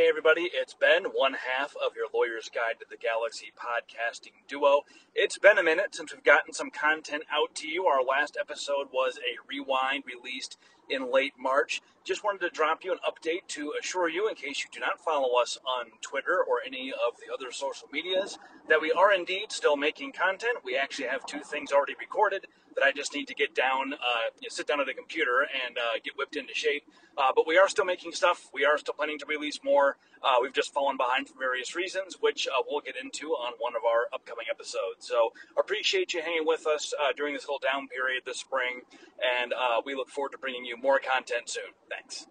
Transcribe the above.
Hey, everybody, it's Ben, one half of your Lawyer's Guide to the Galaxy podcasting duo. It's been a minute since we've gotten some content out to you. Our last episode was a rewind released in late March. Just wanted to drop you an update to assure you, in case you do not follow us on Twitter or any of the other social medias, that we are indeed still making content. We actually have two things already recorded that I just need to get down, uh, you know, sit down at a computer and uh, get whipped into shape. Uh, but we are still making stuff. We are still planning to release more. Uh, we've just fallen behind for various reasons, which uh, we'll get into on one of our upcoming episodes. So appreciate you hanging with us uh, during this little down period this spring, and we look forward to bringing you more content soon. Thanks.